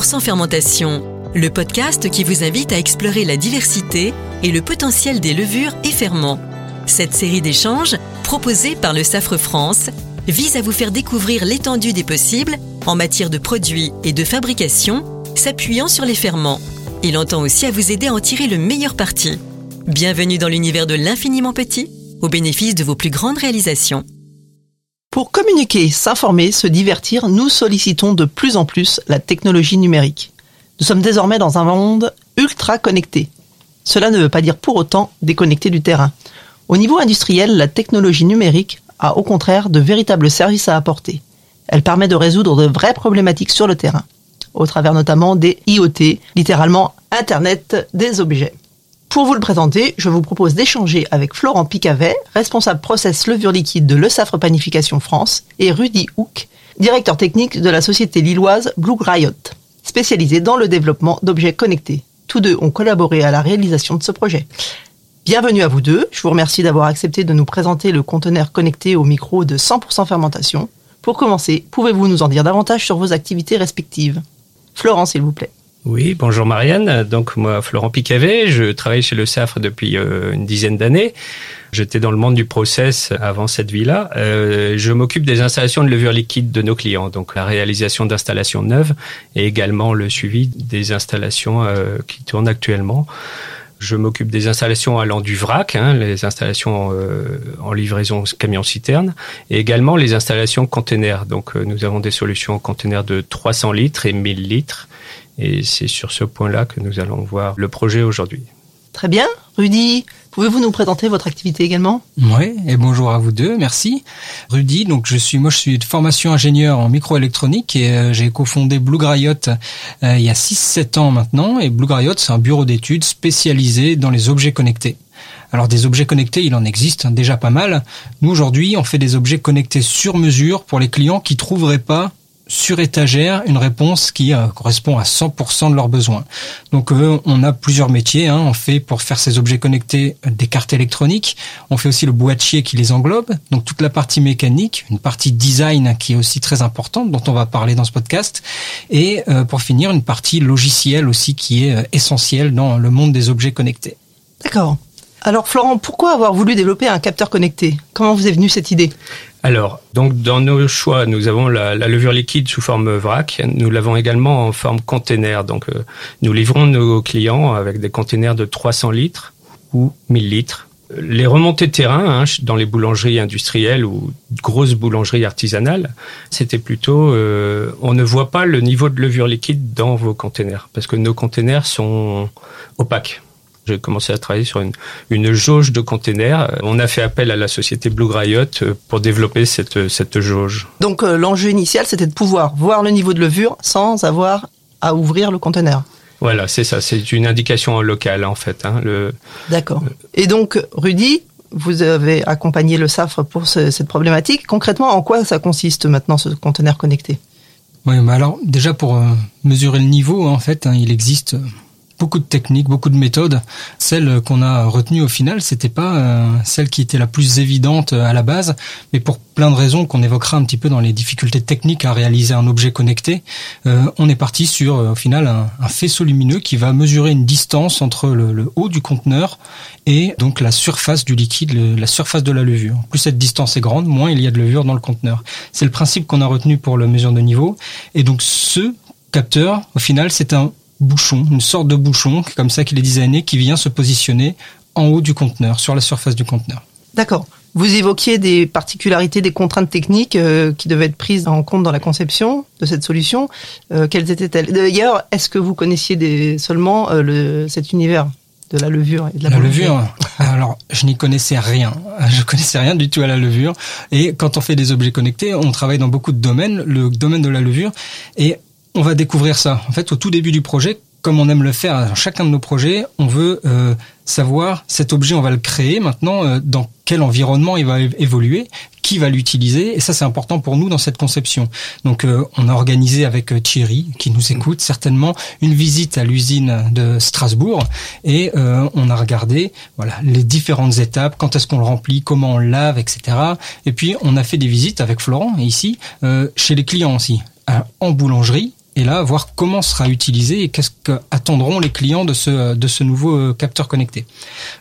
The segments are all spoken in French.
100% fermentation, le podcast qui vous invite à explorer la diversité et le potentiel des levures et ferments. Cette série d'échanges, proposée par le Safre France, vise à vous faire découvrir l'étendue des possibles en matière de produits et de fabrication, s'appuyant sur les ferments. Il entend aussi à vous aider à en tirer le meilleur parti. Bienvenue dans l'univers de l'infiniment petit, au bénéfice de vos plus grandes réalisations. Pour communiquer, s'informer, se divertir, nous sollicitons de plus en plus la technologie numérique. Nous sommes désormais dans un monde ultra connecté. Cela ne veut pas dire pour autant déconnecté du terrain. Au niveau industriel, la technologie numérique a au contraire de véritables services à apporter. Elle permet de résoudre de vraies problématiques sur le terrain, au travers notamment des IoT, littéralement Internet des objets. Pour vous le présenter, je vous propose d'échanger avec Florent Picavet, responsable process levure liquide de Le Safre Panification France, et Rudy Hook, directeur technique de la société lilloise Blue Riot, spécialisée dans le développement d'objets connectés. Tous deux ont collaboré à la réalisation de ce projet. Bienvenue à vous deux. Je vous remercie d'avoir accepté de nous présenter le conteneur connecté au micro de 100% fermentation. Pour commencer, pouvez-vous nous en dire davantage sur vos activités respectives? Florent, s'il vous plaît. Oui, bonjour Marianne. Donc moi, Florent Picavet, je travaille chez le SAFRE depuis euh, une dizaine d'années. J'étais dans le monde du process avant cette vie-là. Euh, je m'occupe des installations de levure liquide de nos clients, donc la réalisation d'installations neuves et également le suivi des installations euh, qui tournent actuellement. Je m'occupe des installations allant du vrac, hein, les installations en livraison camion-citerne, et également les installations containers. Donc nous avons des solutions containers de 300 litres et 1000 litres et c'est sur ce point-là que nous allons voir le projet aujourd'hui. Très bien. Rudy, pouvez-vous nous présenter votre activité également? Oui, et bonjour à vous deux, merci. Rudy, donc je suis moi je suis de formation ingénieur en microélectronique et euh, j'ai cofondé Blue Grayot euh, il y a 6 7 ans maintenant et Blue Grayot c'est un bureau d'études spécialisé dans les objets connectés. Alors des objets connectés, il en existe déjà pas mal. Nous aujourd'hui, on fait des objets connectés sur mesure pour les clients qui trouveraient pas sur étagère une réponse qui euh, correspond à 100% de leurs besoins. Donc euh, on a plusieurs métiers. Hein. On fait pour faire ces objets connectés euh, des cartes électroniques. On fait aussi le boîtier qui les englobe. Donc toute la partie mécanique, une partie design qui est aussi très importante dont on va parler dans ce podcast. Et pour finir une partie logicielle aussi qui est essentielle dans le monde des objets connectés. D'accord. Alors Florent, pourquoi avoir voulu développer un capteur connecté? Comment vous est venue cette idée? Alors, donc dans nos choix, nous avons la, levure liquide sous forme vrac. Nous l'avons également en forme container. Donc, euh, nous livrons nos clients avec des containers de 300 litres ou 1000 litres. Les remontées de terrain hein, dans les boulangeries industrielles ou grosses boulangeries artisanales, c'était plutôt euh, on ne voit pas le niveau de levure liquide dans vos containers parce que nos containers sont opaques. J'ai commencé à travailler sur une, une jauge de containers. On a fait appel à la société Blue Riot euh, pour développer cette, cette jauge. Donc euh, l'enjeu initial, c'était de pouvoir voir le niveau de levure sans avoir à ouvrir le conteneur. Voilà, c'est ça. C'est une indication locale en fait. Hein, le... D'accord. Et donc, Rudy, vous avez accompagné le SAFRE pour cette problématique. Concrètement, en quoi ça consiste maintenant ce conteneur connecté? Oui, mais alors déjà pour euh, mesurer le niveau, en fait, hein, il existe beaucoup de techniques, beaucoup de méthodes. Celle qu'on a retenue au final, c'était pas euh, celle qui était la plus évidente euh, à la base, mais pour plein de raisons qu'on évoquera un petit peu dans les difficultés techniques à réaliser un objet connecté, euh, on est parti sur au final un, faisceau lumineux qui va mesurer une distance entre le, haut du conteneur et donc la surface du liquide, la surface de la levure. Plus cette distance est grande, moins il y a de levure dans le conteneur. C'est le principe qu'on a retenu pour la mesure de niveau. Et donc ce capteur, au final, c'est un bouchon, une sorte de bouchon, comme ça qu'il est designé, qui vient se positionner en haut du conteneur, sur la surface du conteneur. D'accord. Vous évoquiez des particularités, des contraintes techniques euh, qui devaient être prises en compte dans la conception de cette solution. Euh, quelles étaient-elles? D'ailleurs, est-ce que vous connaissiez des, seulement euh, le, cet univers de la levure et de la, la levure? Alors je n'y connaissais rien je connaissais rien du tout à la levure et quand on fait des objets connectés on travaille dans beaucoup de domaines le domaine de la levure et on va découvrir ça. En fait, au tout début du projet, comme on aime le faire dans chacun de nos projets, on veut euh, savoir cet objet, on va le créer maintenant, euh, dans quel environnement il va évoluer, qui va l'utiliser, et ça c'est important pour nous dans cette conception. Donc euh, on a organisé avec Thierry, qui nous écoute certainement, une visite à l'usine de Strasbourg, et on a regardé voilà les différentes étapes, quand est-ce qu'on le remplit, comment on lave, etc. Et puis on a fait des visites avec Florent ici chez les clients aussi, en boulangerie et là voir comment sera utilisé et qu'est-ce qu'attendront les clients de ce de ce nouveau euh, capteur connecté.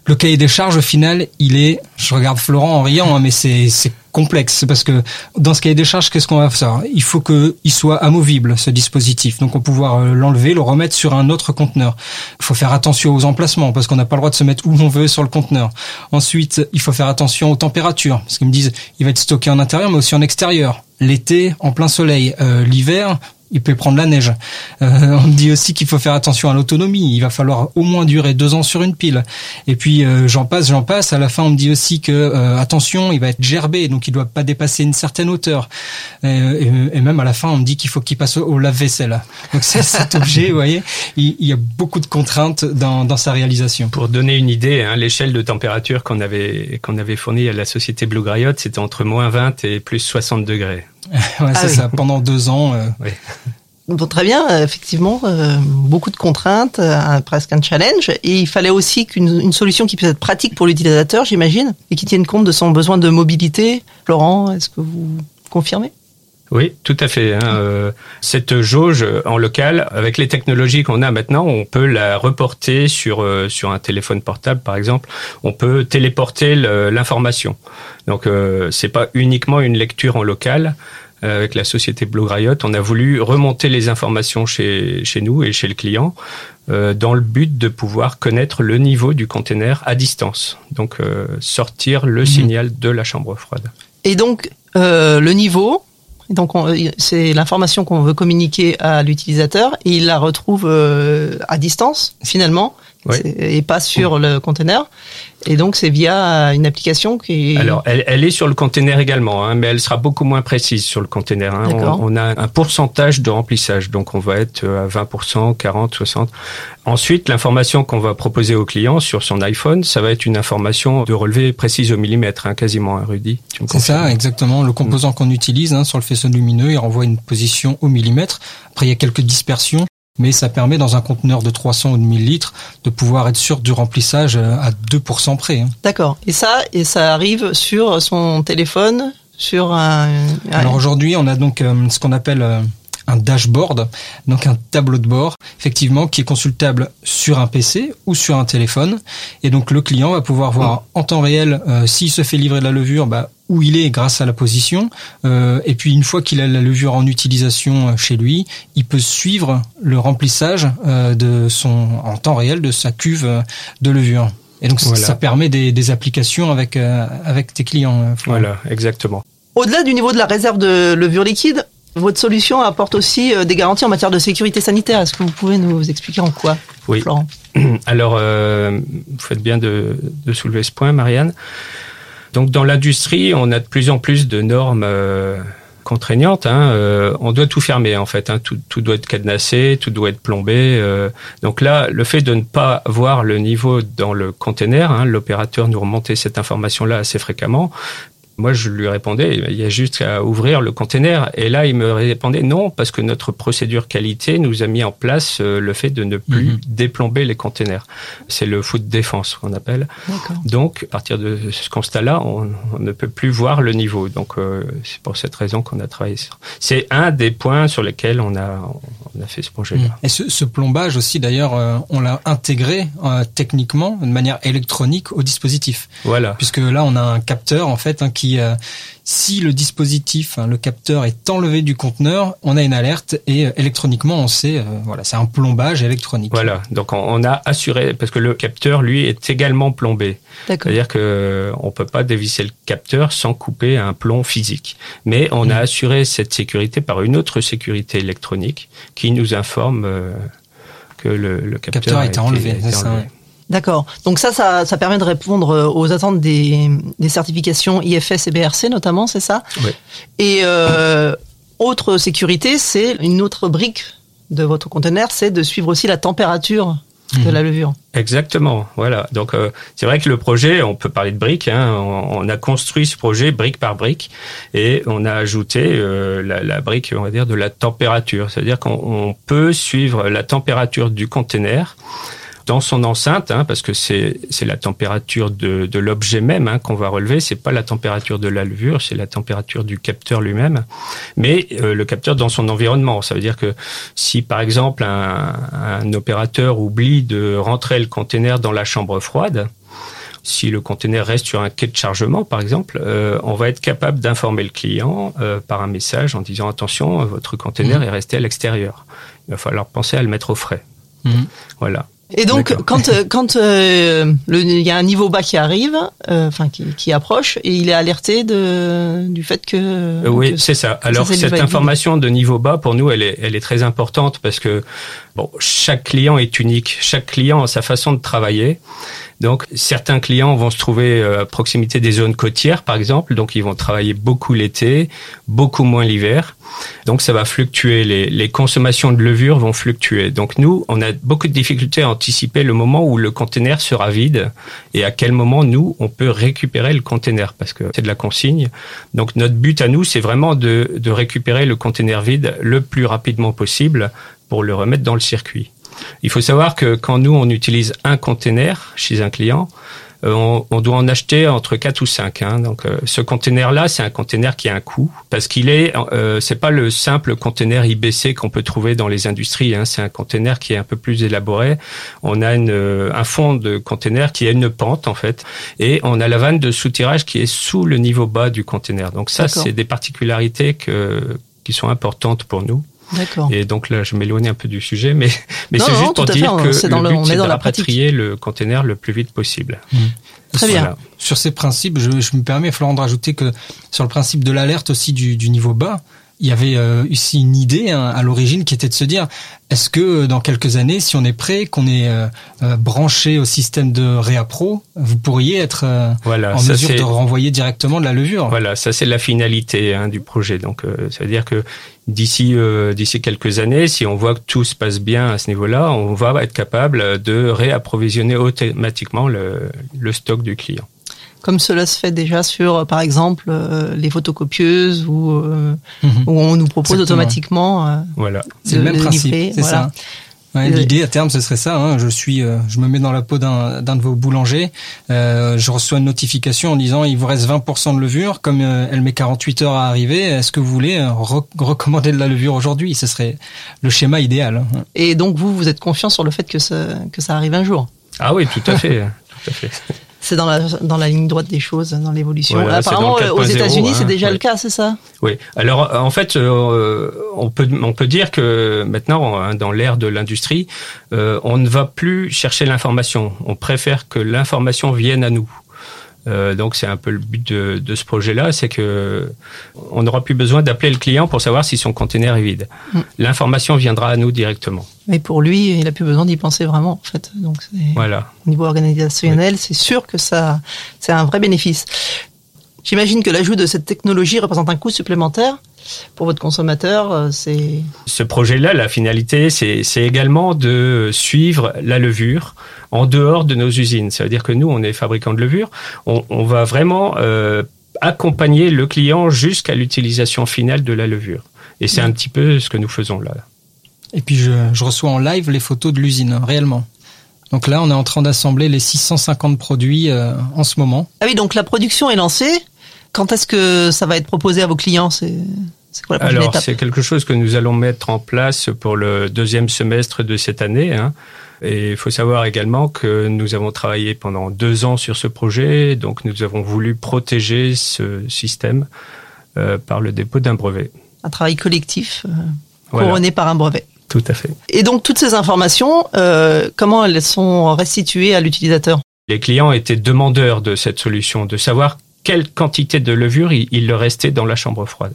Le cahier des charges au final, il est, je regarde Florent en riant, hein, mais c'est complexe parce que dans ce cahier des charges, qu'est-ce qu'on va faire? Il faut qu'il soit amovible ce dispositif, donc on va pouvoir euh, l'enlever, le remettre sur un autre conteneur. Il faut faire attention aux emplacements parce qu'on n'a pas le droit de se mettre où on veut sur le conteneur. Ensuite, il faut faire attention aux températures parce qu'ils me disent il va être stocké en intérieur mais aussi en extérieur l'été en plein soleil, euh, l'hiver il peut prendre la neige. Euh, on dit aussi qu'il faut faire attention à l'autonomie. Il va falloir au moins durer deux ans sur une pile. Et puis euh, j'en passe, j'en passe. À la fin, on me dit aussi que euh, attention, il va être gerbé, donc il doit pas dépasser une certaine hauteur. Et, même à la fin, on me dit qu'il faut qu'il passe au, lave-vaisselle. Donc c'est cet objet, vous voyez, il, y a beaucoup de contraintes dans, dans sa réalisation. Pour donner une idée, hein, l'échelle de température qu'on avait qu'on avait fournie à la société Blue Griotte, c'était entre moins 20 et plus 60 degrés. Ouais, c'est ah ça. Pendant deux ans. Euh... Bon, très bien, euh, effectivement, euh, beaucoup de contraintes, euh, presque un challenge. Et il fallait aussi qu'une une solution qui puisse être pratique pour l'utilisateur, j'imagine, et qui tienne compte de son besoin de mobilité. Florent, est-ce que vous confirmez? Oui, tout à fait. Hein. cette jauge en local, avec les technologies qu'on a maintenant, on peut la reporter sur sur un téléphone portable, par exemple. On peut téléporter l'information. Donc, euh, c'est pas uniquement une lecture en local. Euh, avec la société Blue Riot, on a voulu remonter les informations chez, chez nous et chez le client euh, dans le but de pouvoir connaître le niveau du container à distance. Donc euh, sortir le mhm. signal de la chambre froide. Et donc le niveau, donc c'est l'information qu'on veut communiquer à l'utilisateur et il la retrouve à distance finalement et pas sur le container. Et donc c'est via une application qui. Alors elle, elle est sur le container également, hein, mais elle sera beaucoup moins précise sur le container. Hein. On, on, a un pourcentage de remplissage, donc on va être à 20%, 40, 60. Ensuite, l'information qu'on va proposer au client sur son iPhone, ça va être une information de relevé précise au millimètre, hein, quasiment, hein, Rudy. C'est ça, exactement. Le composant qu'on utilise hein, sur le faisceau lumineux, il renvoie une position au millimètre. Après, il y a quelques dispersions mais ça permet dans un conteneur de 300 ou de 1000 litres de pouvoir être sûr du remplissage euh, à 2% près. Hein. D'accord. Et ça, et ça arrive sur son téléphone, sur un. Alors aujourd'hui, on a donc euh, ce qu'on appelle euh, un dashboard, donc un tableau de bord, effectivement, qui est consultable sur un PC ou sur un téléphone. Et donc le client va pouvoir voir en temps réel s'il se fait livrer de la levure, bah, où il est grâce à la position. Euh, et puis une fois qu'il a la levure en utilisation euh, chez lui, il peut suivre le remplissage euh, de son en temps réel de sa cuve de levure. Et donc ça permet des, des applications avec avec tes clients. Voilà, exactement. Au-delà du niveau de la réserve de levure liquide, votre solution apporte aussi des garanties en matière de sécurité sanitaire. Est-ce que vous pouvez nous expliquer en quoi, oui. Florent Alors, vous faites bien de, de soulever ce point, Marianne. Donc dans l'industrie, on a de plus en plus de normes euh, contraignantes. Hein, euh, on doit tout fermer en fait. Hein, tout, tout, doit être cadenassé, tout doit être plombé. Euh. donc là, le fait de ne pas voir le niveau dans le container, hein, l'opérateur nous remontait cette information-là assez fréquemment. Moi, je lui répondais, il y a juste à ouvrir le container. Et là, il me répondait non, parce que notre procédure qualité nous a mis en place euh, le fait de ne plus mhm. déplomber les containers. C'est le foot défense qu'on appelle. Donc, à partir de ce constat-là, on, ne peut plus voir le niveau. Donc, euh, c'est pour cette raison qu'on a travaillé. C'est un des points sur lesquels on a, on a fait ce projet-là. Mhm. Et ce, ce, plombage aussi, d'ailleurs, euh, on l'a intégré techniquement, de manière électronique, au dispositif. Voilà. Puisque là, on a un capteur en fait hein, qui euh, si le dispositif, hein, le capteur est enlevé du conteneur, on a une alerte et euh, électroniquement on sait, euh, voilà, c'est un plombage électronique. Voilà, donc on, a assuré parce que le capteur lui est également plombé. C'est-à-dire que on peut pas dévisser le capteur sans couper un plomb physique. Mais on a mm. assuré cette sécurité par une autre sécurité électronique qui nous informe que le, capteur, a été, enlevé. D'accord. Donc ça, ça, ça, permet de répondre euh, aux attentes des, des certifications IFS et BRC notamment, c'est ça? Oui. Et euh, autre sécurité, c'est une autre brique de votre conteneur, c'est de suivre aussi la température de mhm. la levure. Exactement, voilà. Donc euh, c'est vrai que le projet, on peut parler de briques. Hein, on, a construit ce projet brique par brique et on a ajouté euh, la, la, brique, on va dire, de la température. C'est-à-dire qu'on peut suivre la température du conteneur dans son enceinte, hein, parce que c'est la température de, de l'objet même hein, qu'on va relever. C'est pas la température de la levure, c'est la température du capteur lui-même. Mais euh, le capteur dans son environnement. Ça veut dire que si par exemple un, un opérateur oublie de rentrer le conteneur dans la chambre froide, si le conteneur reste sur un quai de chargement, par exemple, euh, on va être capable d'informer le client euh, par un message en disant attention, votre conteneur Mhm. est resté à l'extérieur. Il va falloir penser à le mettre au frais. Mhm. Voilà. Et donc, quand euh, quand euh, le- il y a un niveau bas qui arrive, euh, enfin qui, qui approche, et il est alerté de du fait que, Euh, oui, c'est ça. Alors cette information de niveau bas pour nous, elle est, elle est très importante parce que chaque client est unique. Chaque client a sa façon de travailler. Donc certains clients vont se trouver euh, à proximité des zones côtières, par exemple. Donc ils vont travailler beaucoup l'été, beaucoup moins l'hiver. Donc ça va fluctuer. Les, les consommations de levure vont fluctuer. Donc nous, on a beaucoup de difficultés à anticiper le moment où le conteneur sera vide et à quel moment nous on peut récupérer le conteneur parce que c'est de la consigne. Donc notre but à nous, c'est vraiment de, de récupérer le conteneur vide le plus rapidement possible pour le remettre dans le circuit. Il faut savoir que quand nous, on utilise un conteneur chez un client, euh, on, on doit en acheter entre 4 ou 5. Hein. Donc euh, ce conteneur-là, c'est un conteneur qui a un coût parce qu'il est, euh, c'est pas le simple conteneur IBC qu'on peut trouver dans les industries. Hein. C'est un conteneur qui est un peu plus élaboré. On a une, euh, un fond de conteneur qui a une pente en fait, et on a la vanne de soutirage qui est sous le niveau bas du conteneur. Donc ça, c'est des particularités que, qui sont importantes pour nous. D'accord. Et donc là, je m'éloigne un peu du sujet, mais, mais c'est non, juste pour dire fait, que c'est dans le le- but, on est c'est dans de rapatrier le conteneur le plus vite possible. Très bien. Sur ces principes, je, je me permets, Florent, de rajouter que sur le principe de l'alerte aussi du, du niveau bas, il y avait euh, ici une idée hein, à l'origine qui était de se dire est-ce que euh, dans quelques années, si on est prêt, qu'on est euh, branché au système de Réapro, vous pourriez être euh, Voilà, en mesure de renvoyer directement de la levure voilà, ça c'est la finalité hein, du projet. Donc, euh, ça veut dire que d'ici euh, d'ici quelques années, si on voit que tout se passe bien à ce niveau-là, on va être capable de réapprovisionner automatiquement le, le stock du client. Comme cela se fait déjà sur, euh, par exemple, euh, les photocopieuses où, euh, Mhm. où on nous propose Exactement. automatiquement. euh, Voilà. C'est le même principe, c'est voilà. ça. Ouais, L'idée à terme, ce serait ça. hein. Je suis, euh, je me mets dans la peau d'un d'un de vos boulangers. Euh, je reçois une notification en disant il vous reste 20% de levure. Comme euh, elle met 48 heures à arriver, est-ce que vous voulez re- recommander de la levure aujourd'hui? Ce serait le schéma idéal. hein. Et donc vous, vous êtes confiant sur le fait que ça, que ça arrive un jour? Ah oui, tout à fait, tout à fait. C'est dans la, dans la ligne droite des choses, dans l'évolution. Voilà, c'est Apparemment, dans euh, aux 4.0, États-Unis, c'est hein, déjà ouais. le cas, c'est ça? Oui. Alors en fait, euh, on peut on peut dire que maintenant, hein, dans l'ère de l'industrie, euh, on ne va plus chercher l'information. On préfère que l'information vienne à nous. Euh, donc c'est un peu le but de, de ce projet-là, c'est que on n'aura plus besoin d'appeler le client pour savoir si son conteneur est vide. Mm. L'information viendra à nous directement. Mais pour lui, il a plus besoin d'y penser vraiment, en fait. Donc, Voilà. au niveau organisationnel, c'est sûr que ça, c'est un vrai bénéfice. J'imagine que l'ajout de cette technologie représente un coût supplémentaire pour votre consommateur. euh, C'est Ce projet-là, la finalité, c'est également de suivre la levure en dehors de nos usines. Ça veut dire que nous, on est fabricant de levure, on, on va vraiment euh, accompagner le client jusqu'à l'utilisation finale de la levure. Et c'est un petit peu ce que nous faisons là. Et puis je, je reçois en live les photos de l'usine, hein, réellement. Donc là, on est en train d'assembler les 650 produits euh, en ce moment. ah oui, donc la production est lancée. Quand est-ce que ça va être proposé à vos clients? C'est quoi la prochaine Alors, c'est quelque chose que nous allons mettre en place pour le deuxième semestre de cette année. hein. Et il faut savoir également que nous avons travaillé pendant deux ans sur ce projet, donc nous avons voulu protéger ce système euh, par le dépôt d'un brevet. Un travail collectif euh, Voilà, couronné par un brevet. tout à fait. Et donc toutes ces informations, euh, comment elles sont restituées à l'utilisateur? Les clients étaient demandeurs de cette solution, de savoir quelle quantité de levure il, il leur restait dans la chambre froide.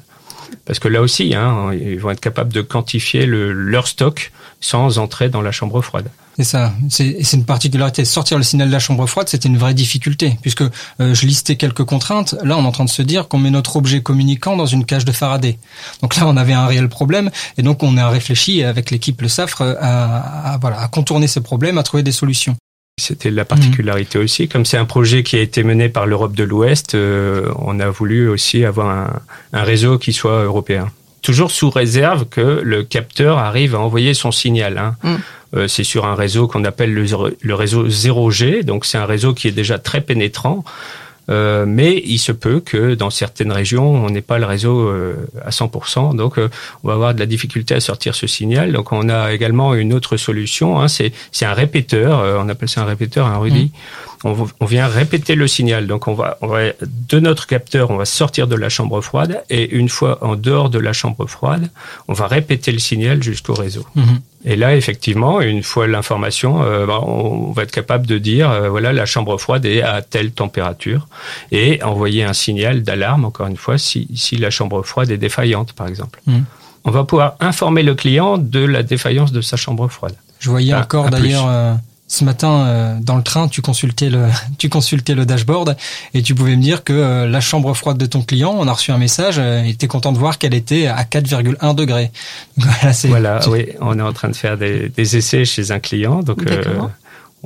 Parce que là aussi, hein, ils vont être capables de quantifier le- leur stock sans entrer dans la chambre froide. C'est ça. C'est une particularité. Sortir le signal de la chambre froide, c'était une vraie difficulté, puisque euh, je listais quelques contraintes. Là, on est en train de se dire qu'on met notre objet communicant dans une cage de Faraday. Donc là, on avait un réel problème, et donc on a réfléchi avec l'équipe Le Safre à, à- voilà à contourner ces problèmes, à trouver des solutions. C'était la particularité aussi. Comme c'est un projet qui a été mené par l'Europe de l'Ouest, euh, on a voulu aussi avoir un, un réseau qui soit européen. toujours sous réserve que le capteur arrive à envoyer son signal. Hein. Mm. Euh, c'est sur un réseau qu'on appelle le, le réseau 0G, donc c'est un réseau qui est déjà très pénétrant. Euh, mais il se peut que dans certaines régions, on n'ait pas le réseau euh, à 100%. Donc, euh, on va avoir de la difficulté à sortir ce signal. Donc, on a également une autre solution. Hein, c'est un répéteur. on appelle ça un répéteur, un Rudy. On, on, vient répéter le signal. Donc, on va, on va, de notre capteur, on va sortir de la chambre froide. Et une fois en dehors de la chambre froide, on va répéter le signal jusqu'au réseau. Mmh. Et là, effectivement, une fois l'information, euh, bah, on va être capable de dire, euh, voilà, la chambre froide est à telle température, et envoyer un signal d'alarme, encore une fois, si, si la chambre froide est défaillante, par exemple. Mmh. On va pouvoir informer le client de la défaillance de sa chambre froide. Je voyais encore d'ailleurs euh, ce matin euh, dans le train, tu consultais le tu consultais le dashboard et tu pouvais me dire que euh, la chambre froide de ton client, on a reçu un message, euh, il était content de voir qu'elle était à 4,1 degrés. Voilà, voilà oui, on est en train de faire des, des essais chez un client, donc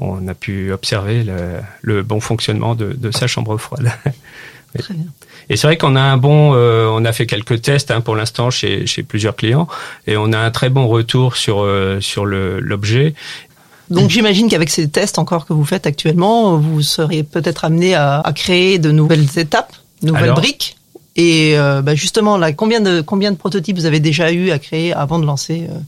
on a pu observer le, le bon fonctionnement de, de, sa chambre froide. Très bien. Et c'est vrai qu'on a un bon, on a fait quelques tests hein, pour l'instant chez, chez plusieurs clients et on a un très bon retour sur sur l'objet donc j'imagine qu'avec ces tests encore que vous faites actuellement, vous seriez peut-être amené à, à, créer de nouvelles étapes, nouvelles briques. Et euh, bah justement, là, combien de combien de prototypes vous avez déjà eu à créer avant de lancer euh,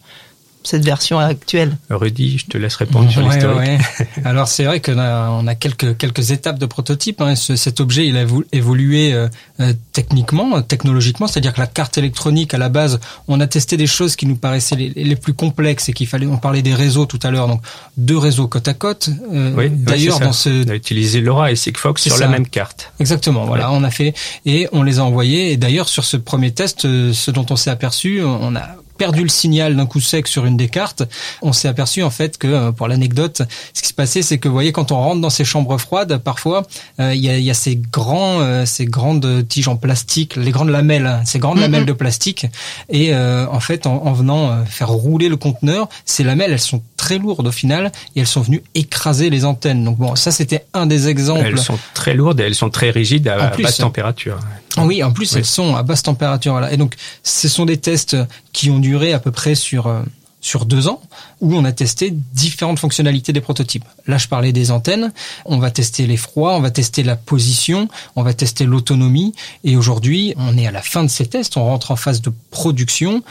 cette version actuelle Rudy, je te laisse répondre sur l'historique. Alors c'est vrai qu'on a, on a quelques quelques étapes de prototype. Hein. cet objet, il a évolué euh, euh, techniquement, technologiquement, c'est-à-dire que la carte électronique à la base, on a testé des choses qui nous paraissaient les, les plus complexes et qu'il fallait. On parlait des réseaux tout à l'heure, donc deux réseaux côte à côte. Euh, oui, D'ailleurs, dans ce, on a utilisé LoRa et Sigfox sur la même carte. Exactement. Voilà, on a fait et on les a envoyés. Et d'ailleurs, sur ce premier test, ce dont on s'est aperçu, on a perdu le signal d'un coup sec sur une des cartes, on s'est aperçu en fait que, euh, pour l'anecdote, ce qui se passait, c'est que vous voyez, quand on rentre dans ces chambres froides, parfois, euh, il y, a, y, a, ces grands, euh, ces grandes tiges en plastique, les grandes lamelles, hein, ces grandes lamelles de plastique, et en fait, en, en venant faire rouler le conteneur, ces lamelles, elles sont très lourdes au final, et elles sont venues écraser les antennes. Donc bon, ça c'était un des exemples. Elles sont très lourdes et elles sont très rigides à, basse température. Oui, en plus elles sont à basse température. Et donc, ce sont des tests qui ont dû à peu près sur euh, sur deux ans où on a testé différentes fonctionnalités des prototypes. Là, je parlais des antennes. On va tester les froids, on va tester la position, on va tester l'autonomie. Et aujourd'hui, on est à la fin de ces tests. On rentre en phase de production.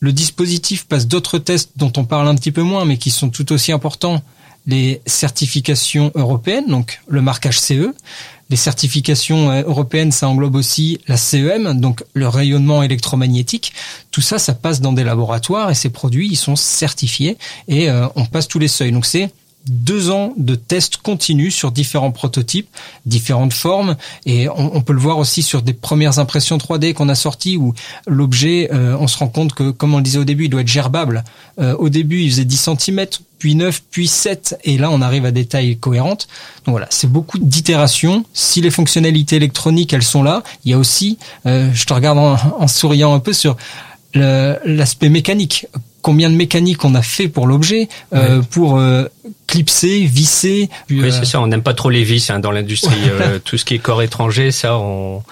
Le dispositif passe d'autres tests dont on parle un petit peu moins, mais qui sont tout aussi importants. Les certifications européennes, donc le marquage CE, les certifications euh, européennes, ça englobe aussi la CEM, donc le rayonnement électromagnétique. Tout ça, ça passe dans des laboratoires et ces produits, ils sont certifiés et euh, on passe tous les seuils. Donc c'est deux ans de tests continus sur différents prototypes, différentes formes, et on, peut le voir aussi sur des premières impressions 3D qu'on a sorties où l'objet, euh, on se rend compte que, comme on le disait au début, il doit être gerbable. au début, il faisait 10 cm, puis 9, puis 7, et là on arrive à des tailles cohérentes. Donc voilà, c'est beaucoup d'itérations. Si les fonctionnalités électroniques, elles sont là, il y a aussi, euh, je te regarde en, souriant un peu sur l'aspect mécanique. Combien de mécanique on a fait pour l'objet, euh, pour euh, clipser, visser. Oui, c'est ça. On n'aime pas trop les vis hein, dans l'industrie. tout ce qui est corps étranger, ça, on,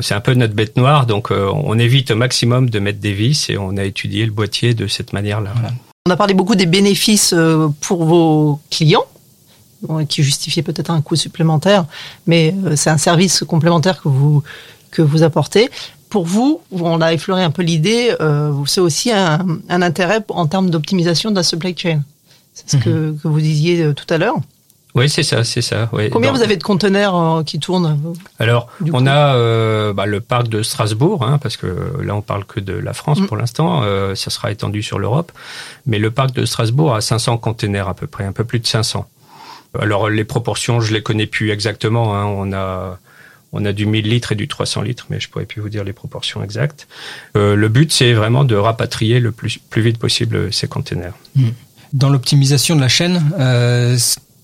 c'est un peu notre bête noire. Donc, on évite au maximum de mettre des vis et on a étudié le boîtier de cette manière-là. Voilà. On a parlé beaucoup des bénéfices euh, pour vos clients, qui justifiaient peut-être un coût supplémentaire, mais euh, c'est un service complémentaire que vous que vous apportez. Pour vous, on a effleuré un peu l'idée, euh, c'est aussi un, intérêt en termes d'optimisation de la supply chain. C'est ce que, mhm. que vous disiez tout à l'heure. Oui, c'est ça, c'est ça. Oui. Combien vous avez de conteneurs euh, qui tournent Alors, on a euh, bah, le parc de Strasbourg, hein, parce que là, on parle que de la France mm. pour l'instant. Euh, ça sera étendu sur l'Europe, mais le parc de Strasbourg a 500 conteneurs à peu près, un peu plus de 500. Alors, les proportions, je les connais plus exactement. Hein. On a on a du 1000 litres et du 300 litres, mais je pourrais plus vous dire les proportions exactes. Euh, le but, c'est vraiment de rapatrier le plus, vite possible ces conteneurs. Mm. Dans l'optimisation de la chaîne, euh,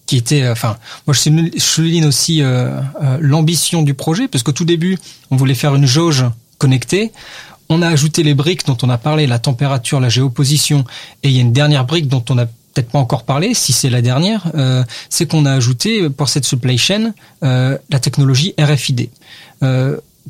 qui était, euh, enfin, moi je souligne aussi l'ambition du projet, parce qu'au tout début, on voulait faire une jauge connectée. On a ajouté les briques dont on a parlé, la température, la géoposition, et il y a une dernière brique dont on a peut-être pas encore parlé, si c'est la dernière, euh, c'est qu'on a ajouté pour cette supply chain euh, la technologie RFID.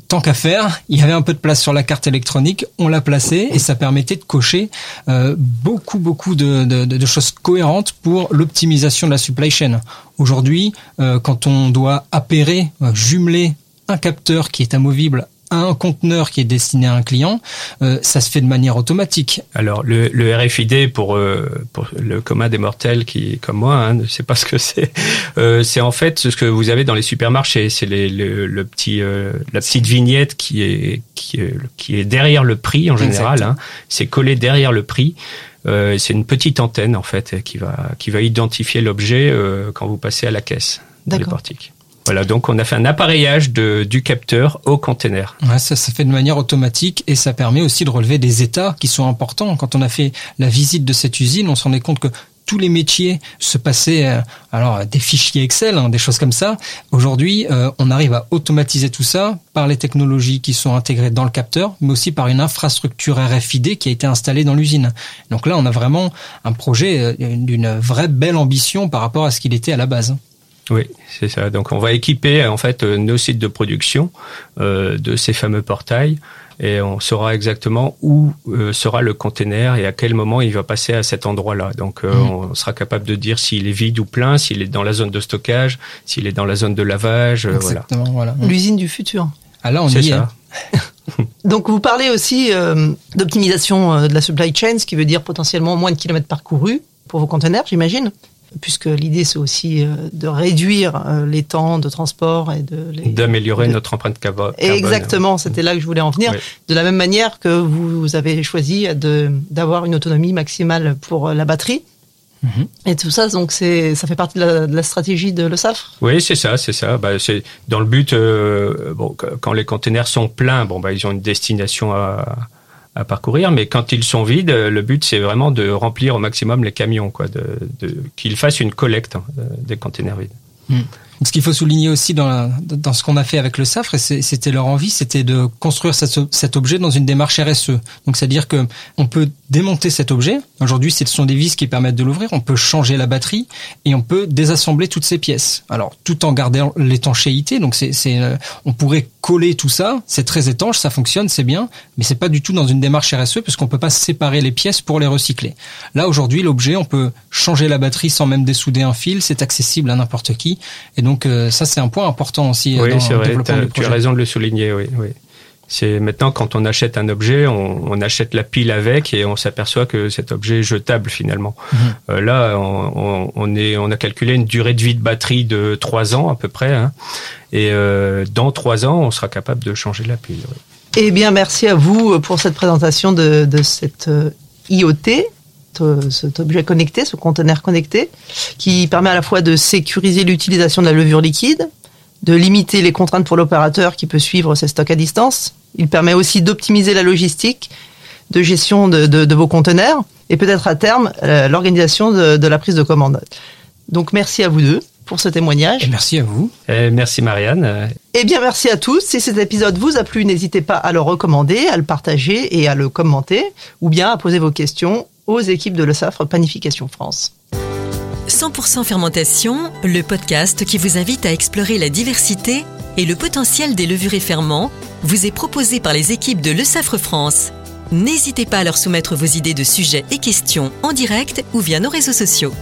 tant qu'à faire, il y avait un peu de place sur la carte électronique, on l'a placé et ça permettait de cocher euh, beaucoup beaucoup de, choses cohérentes pour l'optimisation de la supply chain. Aujourd'hui, euh, quand on doit appairer, euh, jumeler un capteur qui est amovible un conteneur qui est destiné à un client, euh, ça se fait de manière automatique. Alors le, le RFID pour, euh, pour le commun des mortels qui comme moi hein, ne sait pas ce que c'est. Euh, c'est en fait ce que vous avez dans les supermarchés. C'est le, le, petit la petite vignette qui est qui est, qui est derrière le prix en général. Hein. C'est collé derrière le prix. c'est une petite antenne en fait qui va qui va identifier l'objet quand vous passez à la caisse portiques. Voilà, donc on a fait un appareillage de, du capteur au container. Ouais, ça se fait de manière automatique et ça permet aussi de relever des états qui sont importants. Quand on a fait la visite de cette usine, on s'en est compte que tous les métiers se passaient, euh, alors des fichiers Excel, hein, des choses comme ça. Aujourd'hui, euh, on arrive à automatiser tout ça par les technologies qui sont intégrées dans le capteur, mais aussi par une infrastructure RFID qui a été installée dans l'usine. Donc là, on a vraiment un projet euh, d'une vraie belle ambition par rapport à ce qu'il était à la base. Oui, c'est ça. Donc on va équiper en fait euh, nos sites de production euh, de ces fameux portails et on saura exactement où euh, sera le container et à quel moment il va passer à cet endroit-là. Donc mmh. on sera capable de dire s'il est vide ou plein, s'il est dans la zone de stockage, s'il est dans la zone de lavage. Exactement, voilà. voilà. L'usine du futur. Ah là on y ça. est. Donc vous parlez aussi d'optimisation de la supply chain, ce qui veut dire potentiellement moins de kilomètres parcourus pour vos conteneurs, j'imagine puisque l'idée c'est aussi euh, de réduire euh, les temps de transport et de d'améliorer notre empreinte carbone. Exactement, c'était là que je voulais en venir. De la même manière que vous avez choisi d'avoir une autonomie maximale pour la batterie. Mhm. Et tout ça, donc c'est, ça fait partie de la, stratégie de l'OSAF. Oui, c'est ça, c'est ça. Bah, c'est dans le but, euh, bon, quand les containers sont pleins, bon, bah, ils ont une destination à, à parcourir. Mais quand ils sont vides, le but c'est vraiment de remplir au maximum les camions, quoi, qu'ils fassent une collecte hein, des containers vides. Hmm. Ce qu'il faut souligner aussi dans, dans ce qu'on a fait avec le SAFRE, c'était leur envie, c'était de construire cet, objet dans une démarche RSE. Donc c'est-à-dire que on peut démonter cet objet. Aujourd'hui, ce sont des vis qui permettent de l'ouvrir. On peut changer la batterie et on peut désassembler toutes ces pièces. Alors tout en gardant l'étanchéité. Donc c'est, euh, on pourrait coller tout ça. C'est très étanche, ça fonctionne, c'est bien, mais c'est pas du tout dans une démarche RSE puisqu'on peut pas séparer les pièces pour les recycler. Là aujourd'hui, l'objet, on peut changer la batterie sans même dessouder un fil. C'est accessible à n'importe qui. Et donc euh, ça, c'est un point important aussi. Euh, oui, vrai. Tu as raison de le souligner. Oui, oui. C'est maintenant quand on achète un objet, on, on, achète la pile avec et on s'aperçoit que cet objet est jetable finalement. Mhm. Euh, là, on, on, est, on a calculé une durée de vie de batterie de trois ans à peu près, hein, et euh, dans trois ans, on sera capable de changer la pile. Eh bien, merci à vous pour cette présentation de, de cette IoT, cet objet connecté, ce conteneur connecté, qui permet à la fois de sécuriser l'utilisation de la levure liquide, de limiter les contraintes pour l'opérateur qui peut suivre ses stocks à distance. Il permet aussi d'optimiser la logistique de gestion de, vos conteneurs et peut-être à terme euh, l'organisation de, la prise de commande. Donc merci à vous deux pour ce témoignage. Et merci à vous. Et merci Marianne. Eh bien merci à tous. Si cet épisode vous a plu, n'hésitez pas à le recommander, à le partager et à le commenter ou bien à poser vos questions aux équipes de l'ESAFRE Panification France. 100% fermentation, le podcast qui vous invite à explorer la diversité et le potentiel des levures et ferments, vous est proposé par les équipes de l'ESAFRE France. N'hésitez pas à leur soumettre vos idées de sujets et questions en direct ou via nos réseaux sociaux.